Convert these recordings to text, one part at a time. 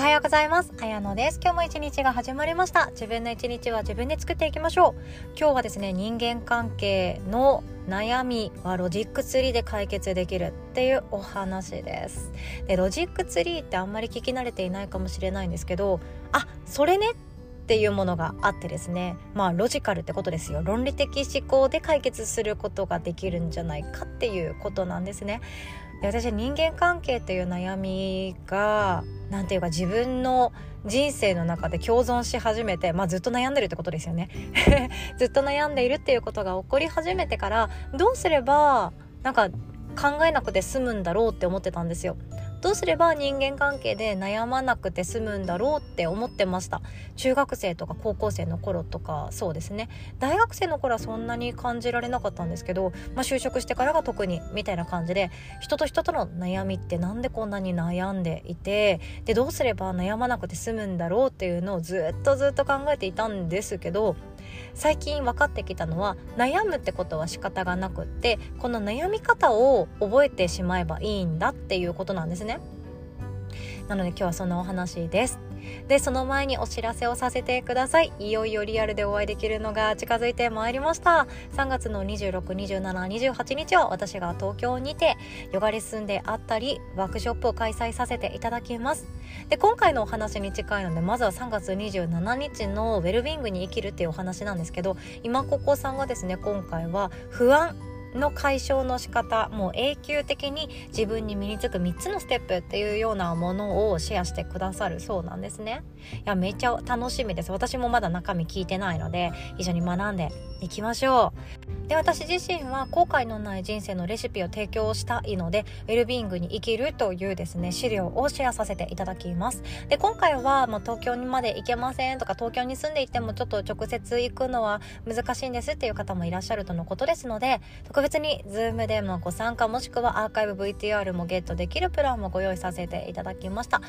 おはようございます。あやのです。今日も一日が始まりました。自分の一日は自分で作っていきましょう。今日はですね人間関係の悩みはロジックツリーで解決できるっていうお話です。でロジックツリーってあんまり聞き慣れていないかもしれないんですけどあそれね？っていうものがあってですね。まあロジカルってことですよ。論理的思考で解決することができるんじゃないかっていうことなんですね。で私は人間関係という悩みが何て言うか自分の人生の中で共存し始めて、まあ、ずっと悩んでるってことですよね。ずっと悩んでいるっていうことが起こり始めてからどうすればなんか考えなくて済むんだろうって思ってたんですよ。どうすれば人間関係で悩まなくて済むんだろうって思ってました。中学生とか高校生の頃とかそうですね。大学生の頃はそんなに感じられなかったんですけど、まあ、就職してからが特にみたいな感じで人と人との悩みってなんでこんなに悩んでいてでどうすれば悩まなくて済むんだろうっていうのをずっとずっと考えていたんですけど最近分かってきたのは悩むってことは仕方がなくってこの悩み方を覚えてしまえばいいんだっていうことなんですね。なので今日はそのお話です。でその前にお知らせをさせてください。いよいよリアルでお会いできるのが近づいてまいりました。3月の262728日は私が東京にてヨガレッスンであったりワークショップを開催させていただきます。で今回のお話に近いのでまずは3月27日のウェルビングに生きるっていうお話なんですけど今ここさんがですね今回は不安の解消の仕方もう永久的に自分に身につく3つのステップっていうようなものをシェアしてくださるそうなんですね。いやめっちゃ楽しみです。私もまだ中身聞いてないので一緒に学んでいきましょう。で私自身は後悔のない人生のレシピを提供したいのでウェルビーイングに生きるというですね資料をシェアさせていただきます。で今回はもう東京にまで行けませんとか東京に住んでいてもちょっと直接行くのは難しいんですっていう方もいらっしゃるとのことですので特別に Zoom でもご参加もしくはアーカイブ VTR もゲットできるプランもご用意させていただきました。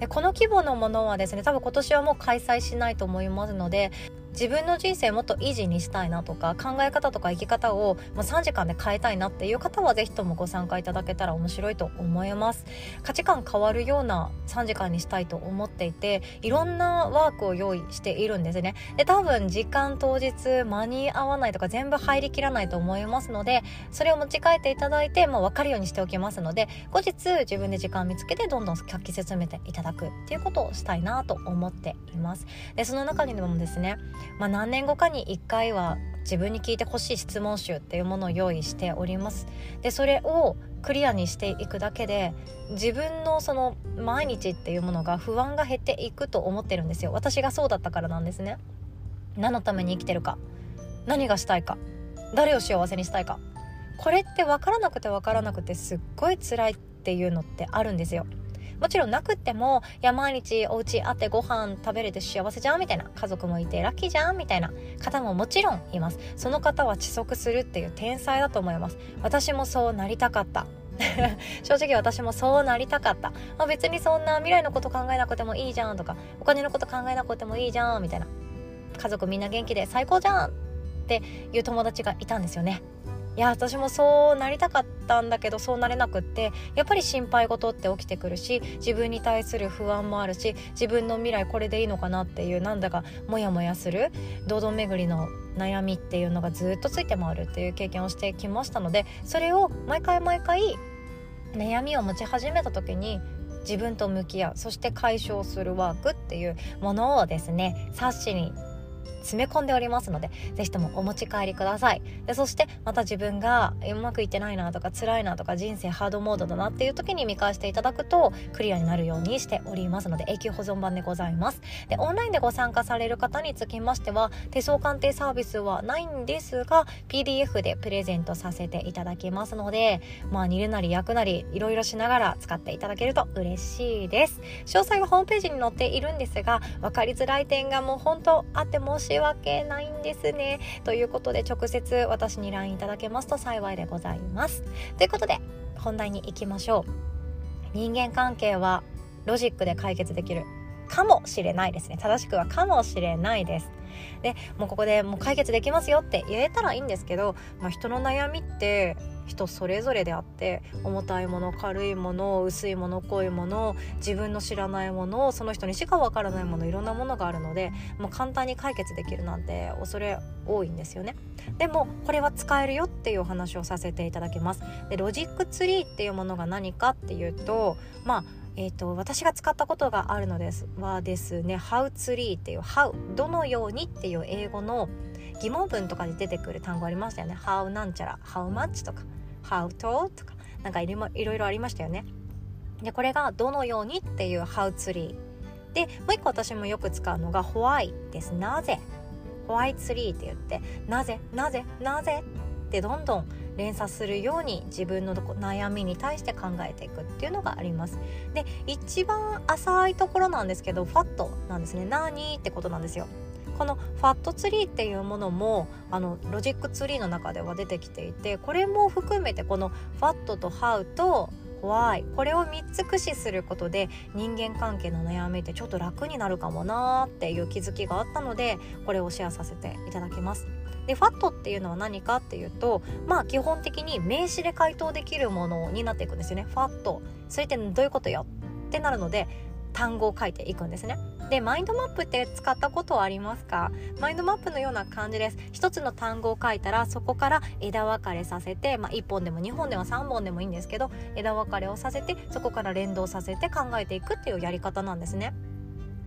でこの規模のものはですね多分今年はもう開催しないと思いますので自分の人生もっと維持にしたいなとか考え方とか生き方をもう3時間で変えたいなっていう方は是非ともご参加いただけたら面白いと思います。価値観変わるような3時間にしたいと思っていていろんなワークを用意しているんですね。で多分時間当日間に合わないとか全部入りきらないと思いますのでそれを持ち帰っていただいてもう分かるようにしておきますので後日自分で時間見つけてどんどん書き進めていただくっていうことをしたいなと思っています。でその中にでもですねまあ、何年後かに1回は自分に聞いてほしい質問集っていうものを用意しております。でそれをクリアにしていくだけで自分のその毎日っていうものが不安が減っていくと思ってるんですよ。私がそうだったからなんですね。何のために生きてるか。何がしたいか。誰を幸せにしたいか。これって分からなくて分からなくてすっごい辛いっていうのってあるんですよ。もちろんなくってもいや毎日お家あってご飯食べれて幸せじゃんみたいな家族もいてラッキーじゃんみたいな方ももちろんいます。その方は遅速するっていう天才だと思います。私もそうなりたかった。正直私もそうなりたかった、まあ、別にそんな未来のこと考えなくてもいいじゃんとかお金のこと考えなくてもいいじゃんみたいな。家族みんな元気で最高じゃんっていう友達がいたんですよね。いや私もそうなりたかったんだけどそうなれなくってやっぱり心配事って起きてくるし自分に対する不安もあるし自分の未来これでいいのかなっていうなんだかモヤモヤする堂々巡りの悩みっていうのがずっとついて回るっていう経験をしてきましたのでそれを毎回毎回悩みを持ち始めた時に自分と向き合うそして解消するワークっていうものをですね冊子に詰め込んでおりますので是非ともお持ち帰りください。でそしてまた自分がうまくいってないなとか辛いなとか人生ハードモードだなっていう時に見返していただくとクリアになるようにしておりますので永久保存版でございます。でオンラインでご参加される方につきましては手相鑑定サービスはないんですが PDF でプレゼントさせていただきますのでまあ煮るなり焼くなりいろいろしながら使っていただけると嬉しいです。詳細はホームページに載っているんですが分かりづらい点がもう本当あって申し訳ないんですね。ということで直接私に LINE いただけますと幸いでございます。ということで本題に行きましょう。人間関係はロジックで解決できるかもしれないですね。正しくはかもしれないです。でもうここでもう解決できますよって言えたらいいんですけど、まあ、人の悩みって人それぞれであって重たいもの軽いもの薄いもの濃いもの自分の知らないものその人にしかわからないものいろんなものがあるのでもう簡単に解決できるなんて恐れ多いんですよね。でもこれは使えるよっていうお話をさせていただきます。でロジックツリーっていうものが何かっていうとまあえーと、私が使ったことがあるのですはですね「How Tree」っていう「How」どのようにっていう英語の疑問文とかで出てくる単語ありましたよね「How なんちゃら」「How much」とか「How to」とかなんかいろいろありましたよね。でこれが「どのように」っていう「How Tree」でもう一個私もよく使うのが「Why」です。なぜ「Why Tree」って言ってなぜ？なぜ？なぜ？ってどんどん連鎖するように自分の悩みに対して考えていくっていうのがあります。で一番浅いところなんですけどファットなんですね。何ってことなんですよ。この What Tree っていうものもあのロジックツリーの中では出てきていてこれも含めてこのファットとハウと Why これを3つ駆使することで人間関係の悩みってちょっと楽になるかもなーっていう気づきがあったのでこれをシェアさせていただきます。でファットっていうのは何かっていうとまあ基本的に名詞で回答できるものになっていくんですよね。ファット。それってどういうことよってなるので単語を書いていくんですね。でマインドマップって使ったことはありますか？マインドマップのような感じです。一つの単語を書いたらそこから枝分かれさせて、まあ、1本でも2本でも3本でもいいんですけど枝分かれをさせてそこから連動させて考えていくっていうやり方なんですね。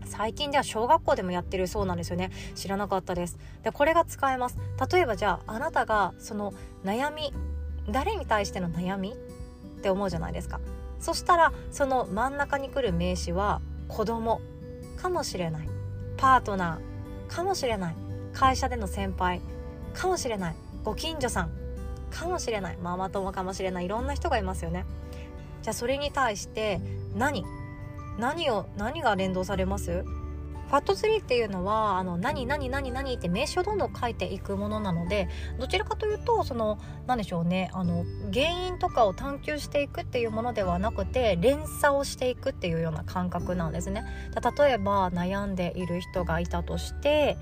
最近では小学校でもやってるそうなんですよね。知らなかったです。でこれが使えます。例えばじゃああなたがその悩み誰に対しての悩み？って思うじゃないですか。そしたらその真ん中に来る名詞は子供。かもしれない。パートナー。かもしれない。会社での先輩。かもしれない。ご近所さん。かもしれない。ママ友かもしれない。いろんな人がいますよね。じゃあそれに対して何？何を何が連動されます？ファットツリーっていうのはあの何何何何って名詞をどんどん書いていくものなのでどちらかというとその何でしょうねあの原因とかを探求していくっていうものではなくて連鎖をしていくっていうような感覚なんですね。例えば悩んでいる人がいたとして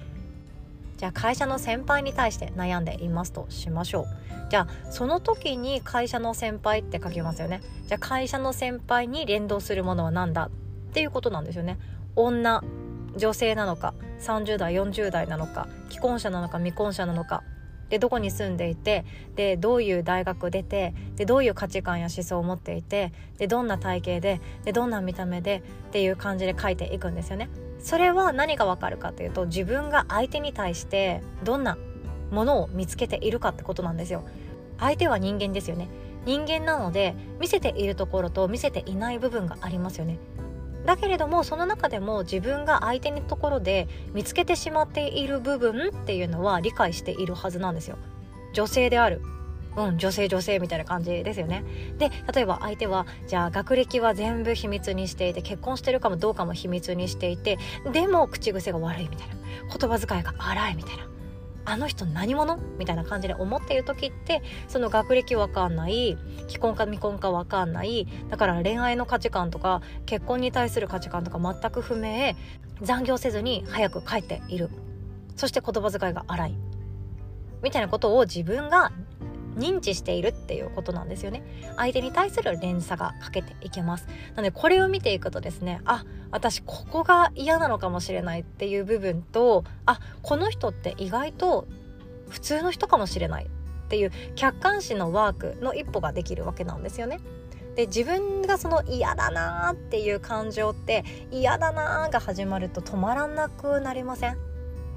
じゃあ会社の先輩に対して悩んでいますとしましょう。じゃあその時に会社の先輩って書きますよね。じゃあ会社の先輩に連動するものは何だっていうことなんですよね。女女性なのか30代40代なのか既婚者なのか未婚者なのかでどこに住んでいてでどういう大学出てでどういう価値観や思想を持っていてでどんな体型ででどんな見た目でっていう感じで書いていくんですよね。それは何がわかるかというと自分が相手に対してどんなものを見つけているかってことなんですよ。相手は人間ですよね。人間なので見せているところと見せていない部分がありますよね。だけれどもその中でも自分が相手のところで見つけてしまっている部分っていうのは理解しているはずなんですよ。女性であるうん、女性女性みたいな感じですよね。で例えば相手はじゃあ学歴は全部秘密にしていて結婚してるかもどうかも秘密にしていてでも口癖が悪いみたいな言葉遣いが荒いみたいなあの人何者？みたいな感じで思っている時ってその学歴わかんない既婚か未婚かわかんないだから恋愛の価値観とか結婚に対する価値観とか全く不明残業せずに早く帰っている。そして言葉遣いが荒い。みたいなことを自分が認知しているっていうことなんですよね。相手に対する連鎖がかけていけます。なのでこれを見ていくとですねあ私ここが嫌なのかもしれないっていう部分とあこの人って意外と普通の人かもしれないっていう客観視のワークの一歩ができるわけなんですよね。で自分がその嫌だなーっていう感情って嫌だなーが始まると止まらなくなりません？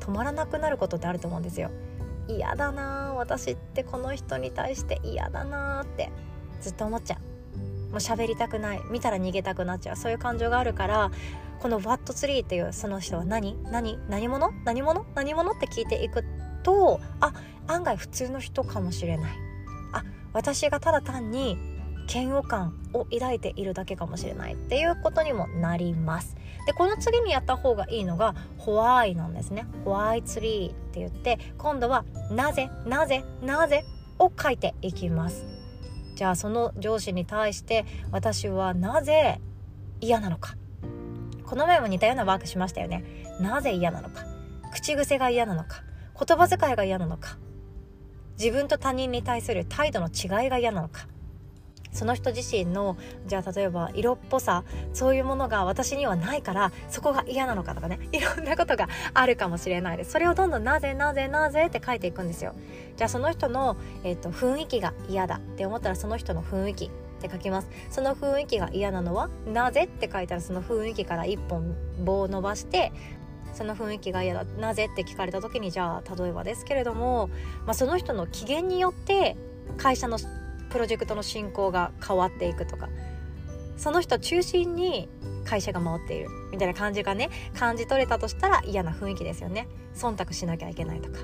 止まらなくなることってあると思うんですよ。嫌だな私ってこの人に対して嫌だなってずっと思っちゃう。もう喋りたくない。見たら逃げたくなっちゃう。そういう感情があるからこの「What 3」っていうその人は何？何？何者？何者？何者って聞いていくとあ案外普通の人かもしれない。あ私がただ単に嫌悪感を抱いているだけかもしれないっていうことにもなります。でこの次にやった方がいいのがホワイなんですね。ホワイツリーって言って今度はなぜなぜなぜを書いていきます。じゃあその上司に対して私はなぜ嫌なのか。この前も似たようなワークしましたよね。なぜ嫌なのか。口癖が嫌なのか。言葉遣いが嫌なのか。自分と他人に対する態度の違いが嫌なのか。その人自身のじゃあ例えば色っぽさそういうものが私にはないからそこが嫌なのかとかね いろんなことがあるかもしれないです。それをどんどんなぜなぜなぜって書いていくんですよ。じゃあその人の、えーと、雰囲気が嫌だって思ったらその人の雰囲気って書きます。その雰囲気が嫌なのはなぜって書いたらその雰囲気から一本棒を伸ばしてその雰囲気が嫌だなぜって聞かれた時にじゃあ例えばですけれども、まあ、その人の機嫌によって会社のプロジェクトの進行が変わっていくとか。その人中心に会社が回っている。みたいな感じがね感じ取れたとしたら嫌な雰囲気ですよね。忖度しなきゃいけないとか。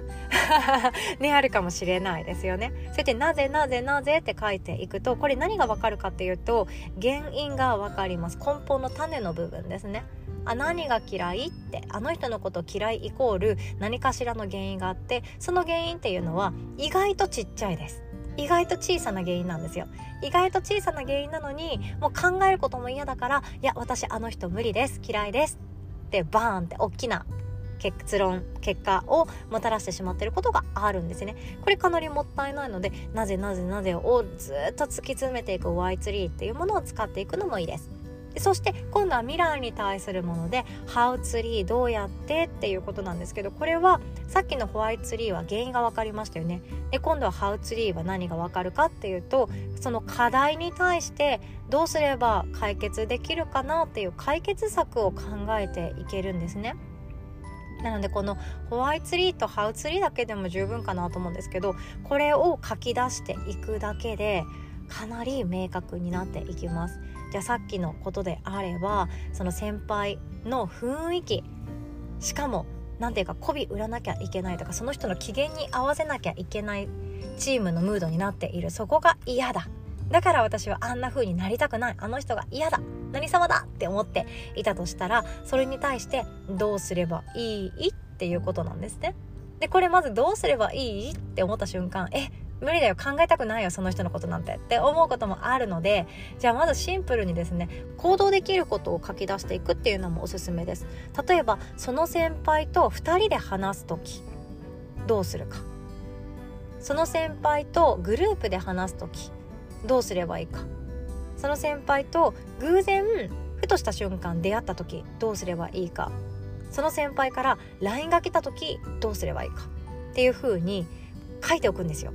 ねあるかもしれないですよね。そうやってなぜなぜなぜって書いていくとこれ何がわかるかっていうと原因がわかります。根本の種の部分ですね。あ何が嫌いってあの人のこと嫌いイコール何かしらの原因があってその原因っていうのは意外とちっちゃいです。意外と小さな原因なんですよ。意外と小さな原因なのにもう考えることも嫌だからいや私あの人無理です嫌いですってバーンって大きな結論結果をもたらしてしまってることがあるんですね。これかなりもったいないのでなぜなぜなぜをずっと突き詰めていく Y ツリーっていうものを使っていくのもいいです。そして今度は未来に対するもので「How ツリーどうやって?」っていうことなんですけどこれはさっきのホワイトツリーは原因が分かりましたよねで今度は「How ツリーは何が分かるかっていうとその課題に対してどうすれば解決できるかなっていう解決策を考えていけるんですね。なのでこのホワイトツリーとハウツリーだけでも十分かなと思うんですけどこれを書き出していくだけでかなり明確になっていきます。じゃあさっきのことであればその先輩の雰囲気しかも何ていうか媚び売らなきゃいけないとかその人の機嫌に合わせなきゃいけないチームのムードになっている。そこが嫌だ。だから私はあんな風になりたくない。あの人が嫌だ。何様だって思っていたとしたらそれに対してどうすればいい？っていうことなんですね。でこれまずどうすればいい？って思った瞬間え無理だよ考えたくないよその人のことなんて。って思うこともあるのでじゃあまずシンプルにですね行動できることを書き出していくっていうのもおすすめです。例えばその先輩と2人で話す時どうするか。その先輩とグループで話す時どうすればいいか。その先輩と偶然ふとした瞬間出会った時どうすればいいか。その先輩から LINE が来た時どうすればいいか。っていう風に書いておくんですよ。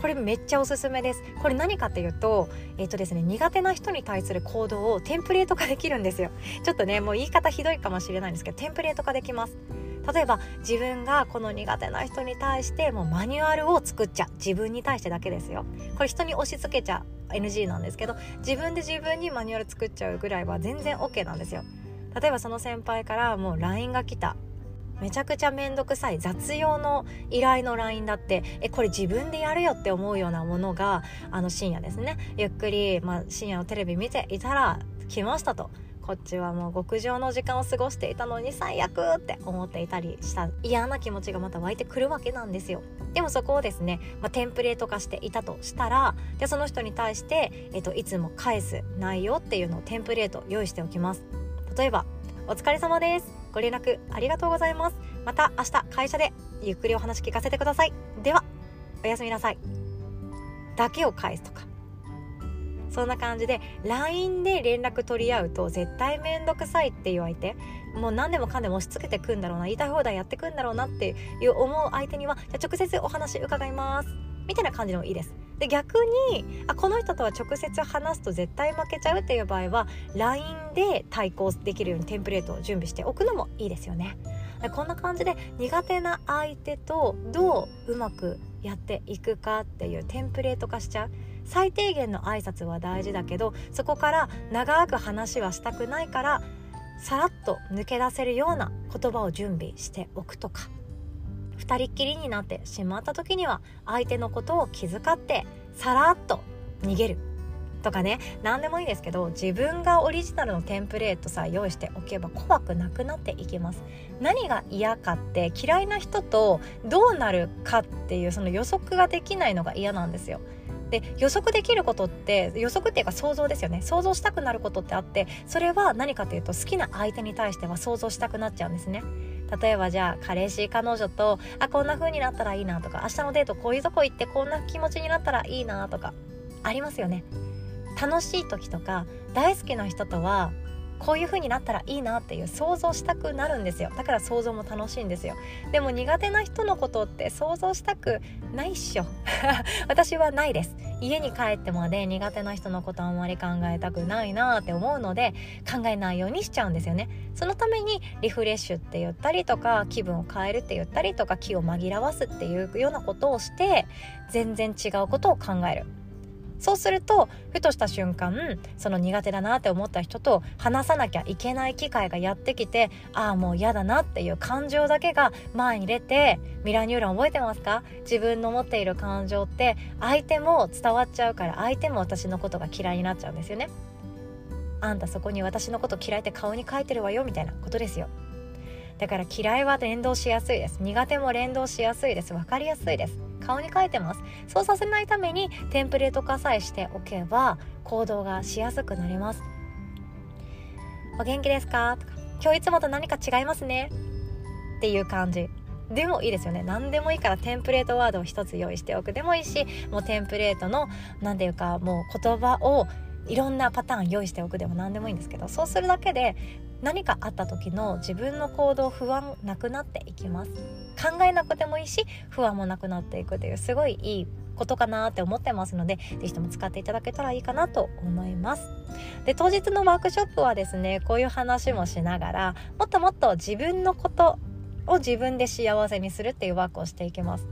これめっちゃおすすめです。これ何かっていうとえっ、とですね苦手な人に対する行動をテンプレート化できるんですよ。ちょっとねもう言い方ひどいかもしれないんですけどテンプレート化できます。例えば自分がこの苦手な人に対してもうマニュアルを作っちゃ自分に対してだけですよ。これ人に押し付けちゃ NG なんですけど自分で自分にマニュアル作っちゃうぐらいは全然 OK なんですよ。例えばその先輩からもう LINE が来た。めちゃくちゃめんどくさい雑用の依頼の LINE だってえこれ自分でやるよって思うようなものがあの深夜ですね。ゆっくり、まあ、深夜のテレビ見ていたら来ましたと。こっちはもう極上の時間を過ごしていたのに最悪って思っていたりした嫌な気持ちがまた湧いてくるわけなんですよ。でもそこをですね、まあ、テンプレート化していたとしたらでその人に対して、えっと、いつも返す内容っていうのをテンプレート用意しておきます。例えばお疲れ様です。ご連絡ありがとうございます。また明日会社でゆっくりお話聞かせてください。ではおやすみなさい。だけを返すとか。そんな感じで LINE で連絡取り合うと絶対めんどくさいって言われてもう何でもかんでも押し付けてくんだろうな。言いたい放題やってくんだろうなっていう思う相手にはじゃ直接お話伺います。みたいな感じでもいいです。で逆にあこの人とは直接話すと絶対負けちゃうっていう場合は LINE で対抗できるようにテンプレートを準備しておくのもいいですよね。こんな感じで苦手な相手とどううまくやっていくかっていうテンプレート化しちゃう。最低限の挨拶は大事だけどそこから長く話はしたくないからさらっと抜け出せるような言葉を準備しておくとか。2人っきりになってしまった時には相手のことを気遣ってさらっと逃げるとかね。何でもいいですけど自分がオリジナルのテンプレートさえ用意しておけば怖くなくなっていきます。何が嫌かって嫌いな人とどうなるかっていうその予測ができないのが嫌なんですよ。で予測できることって予測っていうか想像ですよね。想像したくなることってあってそれは何かというと好きな相手に対しては想像したくなっちゃうんですね。例えばじゃあ彼氏彼女とあこんな風になったらいいなとか明日のデートこういうとこ行ってこんな気持ちになったらいいなとかありますよね。楽しい時とか大好きな人とはこういう風になったらいいなっていう想像したくなるんですよ。だから想像も楽しいんですよ。でも苦手な人のことって想像したくないっしょ。私はないです。家に帰ってまで苦手な人のことあんまり考えたくないなって思うので考えないようにしちゃうんですよね。そのためにリフレッシュって言ったりとか気分を変えるって言ったりとか気を紛らわすっていうようなことをして全然違うことを考える。そうするとふとした瞬間その苦手だなって思った人と話さなきゃいけない機会がやってきてああもう嫌だなっていう感情だけが前に出てミラーニューロン覚えてますか？自分の持っている感情って相手も伝わっちゃうから相手も私のことが嫌いになっちゃうんですよね。あんたそこに私のこと嫌いって顔に書いてるわよみたいなことですよ。だから嫌いは連動しやすいです。苦手も連動しやすいです。分かりやすいです。顔に書いてます。そうさせないためにテンプレート化さえしておけば行動がしやすくなります。お元気ですか？とか。今日いつもと何か違いますね？っていう感じ。でもいいですよね。何でもいいからテンプレートワードを一つ用意しておくでもいいしもうテンプレートの何て言うかもう言葉をいろんなパターン用意しておくでも何でもいいんですけどそうするだけで何かあった時の自分の行動不安なくなっていきます。考えなくてもいいし不安もなくなっていくというすごいいいことかなって思ってますので是非とも使っていただけたらいいかなと思います。で当日のワークショップはですねこういう話もしながらもっともっと自分のことを自分で幸せにするっていうワークをしていきます。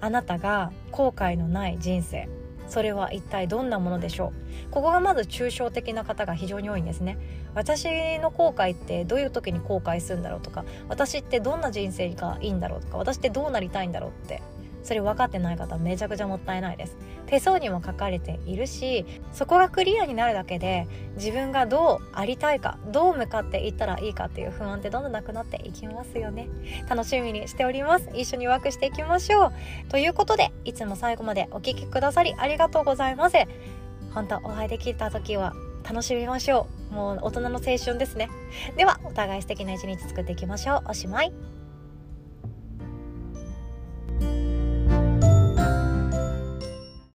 あなたが後悔のない人生。それは一体どんなものでしょう？ここがまず抽象的な方が非常に多いんですね。私の後悔ってどういう時に後悔するんだろうとか私ってどんな人生がいいんだろうとか私ってどうなりたいんだろうってそれ分かってない方めちゃくちゃもったいないです。手相にも書かれているしそこがクリアになるだけで自分がどうありたいかどう向かっていったらいいかっていう不安ってどんどんなくなっていきますよね。楽しみにしております。一緒にワークしていきましょう。ということでいつも最後までお聴きくださりありがとうございます本当お会いできた時は楽しみましょう。もう大人の青春ですね。ではお互い素敵な一日作っていきましょう。おしまい。